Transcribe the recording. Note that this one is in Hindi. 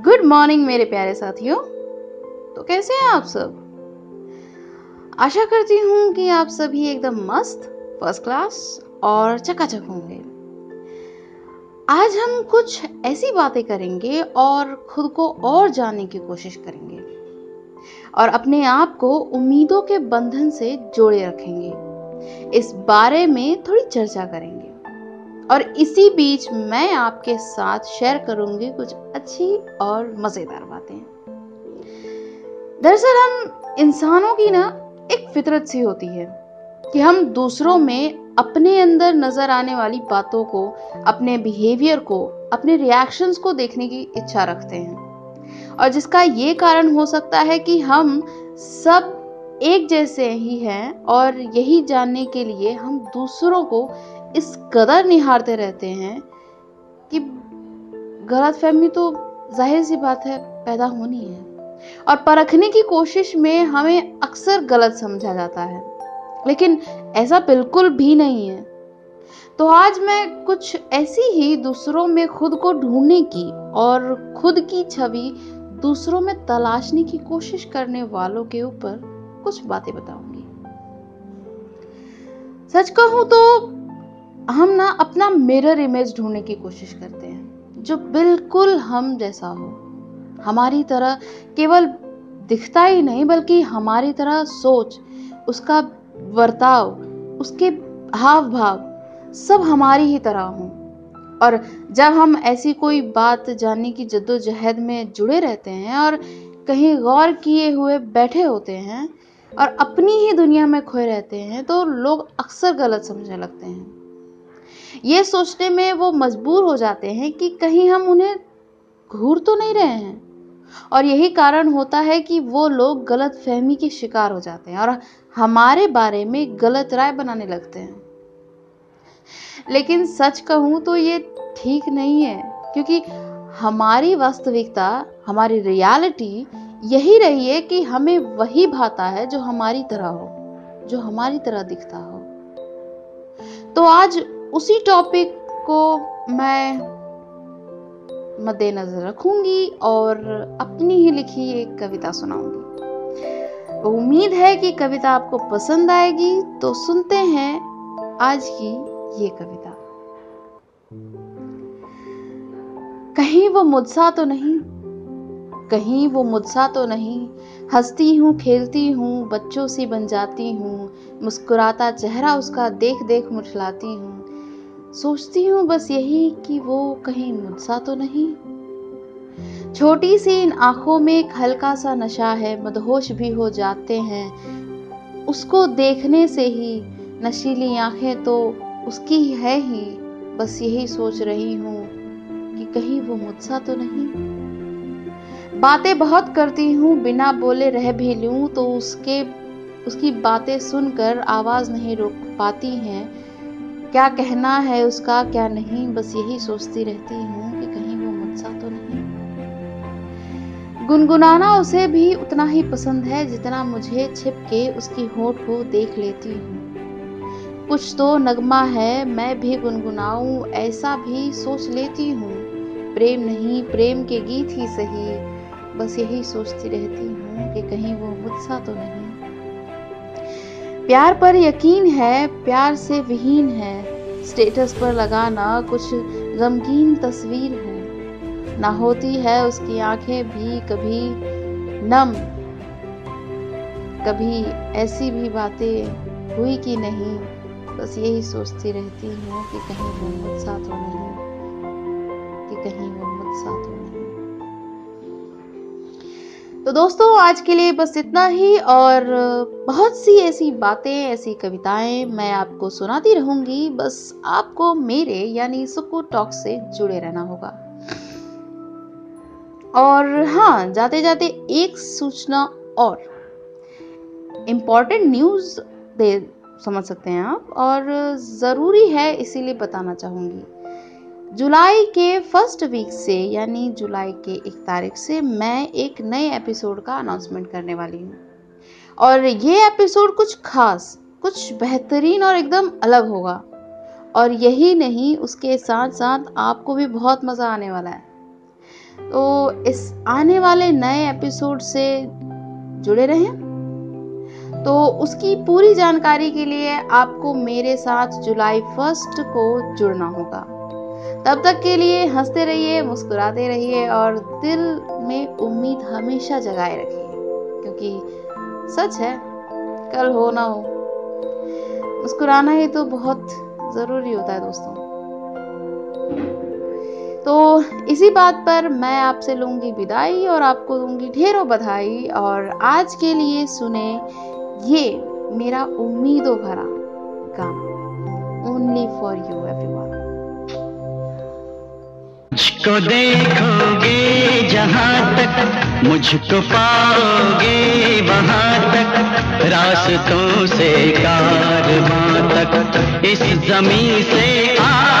गुड मॉर्निंग मेरे प्यारे साथियों। तो कैसे हैं आप सब? आशा करती हूँ कि आप सभी एकदम मस्त फ़र्स्ट क्लास और चकाचक होंगे। आज हम कुछ ऐसी बातें करेंगे और खुद को और जानने की कोशिश करेंगे और अपने आप को उम्मीदों के बंधन से जोड़े रखेंगे। इस बारे में थोड़ी चर्चा करेंगे। और इसी बीच मैं आपके साथ शेयर करूँगी कुछ अच्छी और मज़ेदार बातें। दरअसल हम इंसानों की ना एक फितरत सी होती है कि हम दूसरों में अपने अंदर नज़र आने वाली बातों को, अपने बिहेवियर को, अपने रिएक्शंस को देखने की इच्छा रखते हैं। और जिसका ये कारण हो सकता है कि हम सब एक जैसे ही हैं और यही जानने के लिए हम दूसरों को इस कदर निहारते रहते हैं कि गलत फहमी तो ज़ाहिर सी बात है, पैदा होनी है। और परखने की कोशिश में हमें अक्सर गलत समझा जाता है। लेकिन ऐसा बिल्कुल भी नहीं है। तो आज मैं कुछ ऐसी ही दूसरों में खुद को ढूँढने की और खुद की छवि दूसरों में तलाशने की कोशिश करने वालों के ऊपर कुछ बातें बताऊँगी। सच कहूँ तो हम ना अपना मिरर इमेज ढूँढने की कोशिश करते हैं, जो बिल्कुल हम जैसा हो। हमारी तरह केवल दिखता ही नहीं, बल्कि हमारी तरह सोच, उसका वर्ताव, उसके हाव भाव सब हमारी ही तरह हो। और जब हम ऐसी कोई बात जानने की जद्दोजहद में जुड़े रहते हैं और कहीं गौर किए हुए बैठे होते हैं और अपनी ही दुनिया में खोए रहते हैं तो लोग अक्सर गलत समझने लगते हैं। ये सोचने में वो मजबूर हो जाते हैं कि कहीं हम उन्हें घूर तो नहीं रहे हैं। और यही कारण होता है कि वो लोग गलत फहमी के शिकार हो जाते हैं और हमारे बारे में गलत राय बनाने लगते हैं। लेकिन सच कहूँ तो ये ठीक नहीं है, क्योंकि हमारी वास्तविकता, हमारी रियलिटी यही रही है कि हमें वही भाता है जो हमारी तरह हो, जो हमारी तरह दिखता हो। तो आज उसी टॉपिक को मैं मद्देनजर रखूँगी और अपनी ही लिखी एक कविता सुनाऊँगी। उम्मीद है कि कविता आपको पसंद आएगी तो सुनते हैं आज की ये कविता। कहीं वो मुझसा तो नहीं, कहीं वो मुझसा तो नहीं, हंसती हूँ, खेलती हूँ, बच्चों सी बन जाती हूँ, मुस्कुराता चेहरा उसका देख देख मुठलाती हूँ। सोचती हूँ बस यही कि वो कहीं मुझसा तो नहीं। छोटी सी इन आँखों में एक हल्का सा नशा है, मदहोश भी हो जाते हैं। उसको देखने से ही नशीली आँखें तो उसकी है ही, बस यही सोच रही हूँ कि कहीं वो मुझसा तो नहीं। बातें बहुत करती हूँ, बिना बोले रह भी लूँ तो उसके, उसकी बातें सुनकर आवाज़ नहीं रोक पाती हैं। क्या कहना है उसका, क्या नहीं, बस यही सोचती रहती हूँ कि कहीं वो मुझसा तो नहीं। गुनगुनाना उसे भी उतना ही पसंद है जितना मुझे छिप के उसकी होठ को देख लेती हूँ। कुछ तो नगमा है, मैं भी गुनगुनाऊं, ऐसा भी सोच लेती हूँ। प्रेम नहीं, प्रेम के गीत ही सही, बस यही सोचती रहती हूँ कि कहीं वो मुझसा तो नहीं। प्यार पर यकीन है, प्यार से विहीन है। स्टेटस पर लगाना कुछ गमगीन तस्वीर है। ना होती है उसकी आँखें भी कभी नम। कभी ऐसी भी बातें हुई कि नहीं, बस यही सोचती रहती हूँ कि कहीं वो मुझसा तो नहीं कि कहीं वो मुझसा तो नहीं तो दोस्तों, आज के लिए बस इतना ही और बहुत सी ऐसी बातें, ऐसी कविताएँ मैं आपको सुनाती रहूँगी। बस आपको मेरे यानी सुकू टॉक से जुड़े रहना होगा। और हाँ जाते जाते एक सूचना और। इंपॉर्टेंट न्यूज़ दे, समझ सकते हैं आप और ज़रूरी है इसीलिए बताना चाहूँगी। जुलाई के फ़र्स्ट वीक से, यानी जुलाई के एक तारीख से मैं एक नए एपिसोड का अनाउंसमेंट करने वाली हूँ। और ये एपिसोड कुछ खास, कुछ बेहतरीन और एकदम अलग होगा। और यही नहीं, उसके साथ साथ आपको भी बहुत मज़ा आने वाला है। तो इस आने वाले नए एपिसोड से जुड़े रहें। तो उसकी पूरी जानकारी के लिए आपको मेरे साथ जुलाई फ़र्स्ट को जुड़ना होगा। तब तक के लिए हँसते रहिए, मुस्कुराते रहिए और दिल में उम्मीद हमेशा जगाए रखिए, क्योंकि सच है, कल हो ना हो। मुस्कुराना ही तो बहुत ज़रूरी होता है दोस्तों। तो इसी बात पर मैं आपसे लूँगी विदाई और आपको दूँगी ढेरों बधाई और आज के लिए सुने ये मेरा उम्मीदों भरा गाना ओनली फॉर यू एवरीवन मुझको देखोगे जहाँ तक, मुझको पाओगे वहाँ तक, रास्तों से कारवां तक, इस ज़मीन से आस